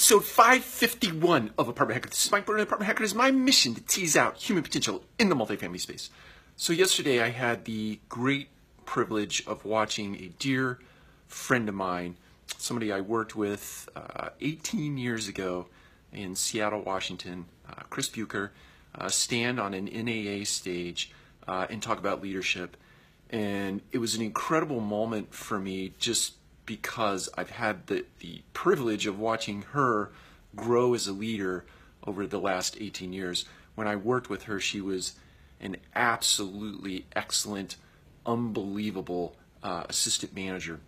episode 551 of Apartment Hacker. This is Mike Brewer, Apartment Hacker. It is my mission to tease out human potential in the multifamily space. So yesterday I had the great privilege of watching a dear friend of mine, somebody I worked with uh, 18 years ago in Seattle, Washington, uh, Chris Buker, uh, stand on an NAA stage uh, and talk about leadership. And it was an incredible moment for me just because I've had the, the privilege of watching her grow as a leader over the last 18 years. When I worked with her, she was an absolutely excellent, unbelievable uh, assistant manager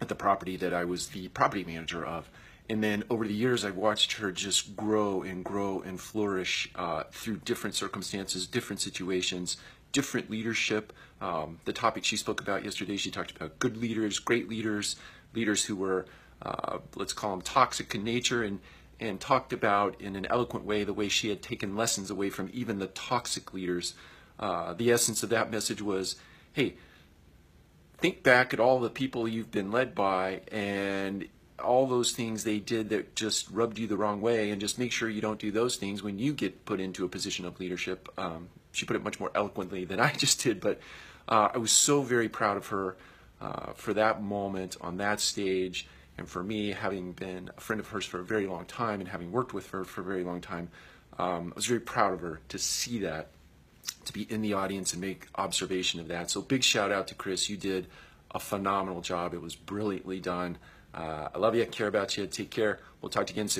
at the property that I was the property manager of. And then over the years, I've watched her just grow and grow and flourish uh, through different circumstances, different situations, different leadership. Um, the topic she spoke about yesterday, she talked about good leaders, great leaders, leaders who were, uh, let's call them toxic in nature, and, and talked about in an eloquent way the way she had taken lessons away from even the toxic leaders. Uh, the essence of that message was hey, think back at all the people you've been led by and all those things they did that just rubbed you the wrong way, and just make sure you don't do those things when you get put into a position of leadership. Um, she put it much more eloquently than I just did, but uh, I was so very proud of her uh, for that moment on that stage. And for me, having been a friend of hers for a very long time and having worked with her for a very long time, um, I was very proud of her to see that, to be in the audience and make observation of that. So big shout out to Chris. You did a phenomenal job. It was brilliantly done. Uh, I love you. I care about you. Take care. We'll talk to you again soon.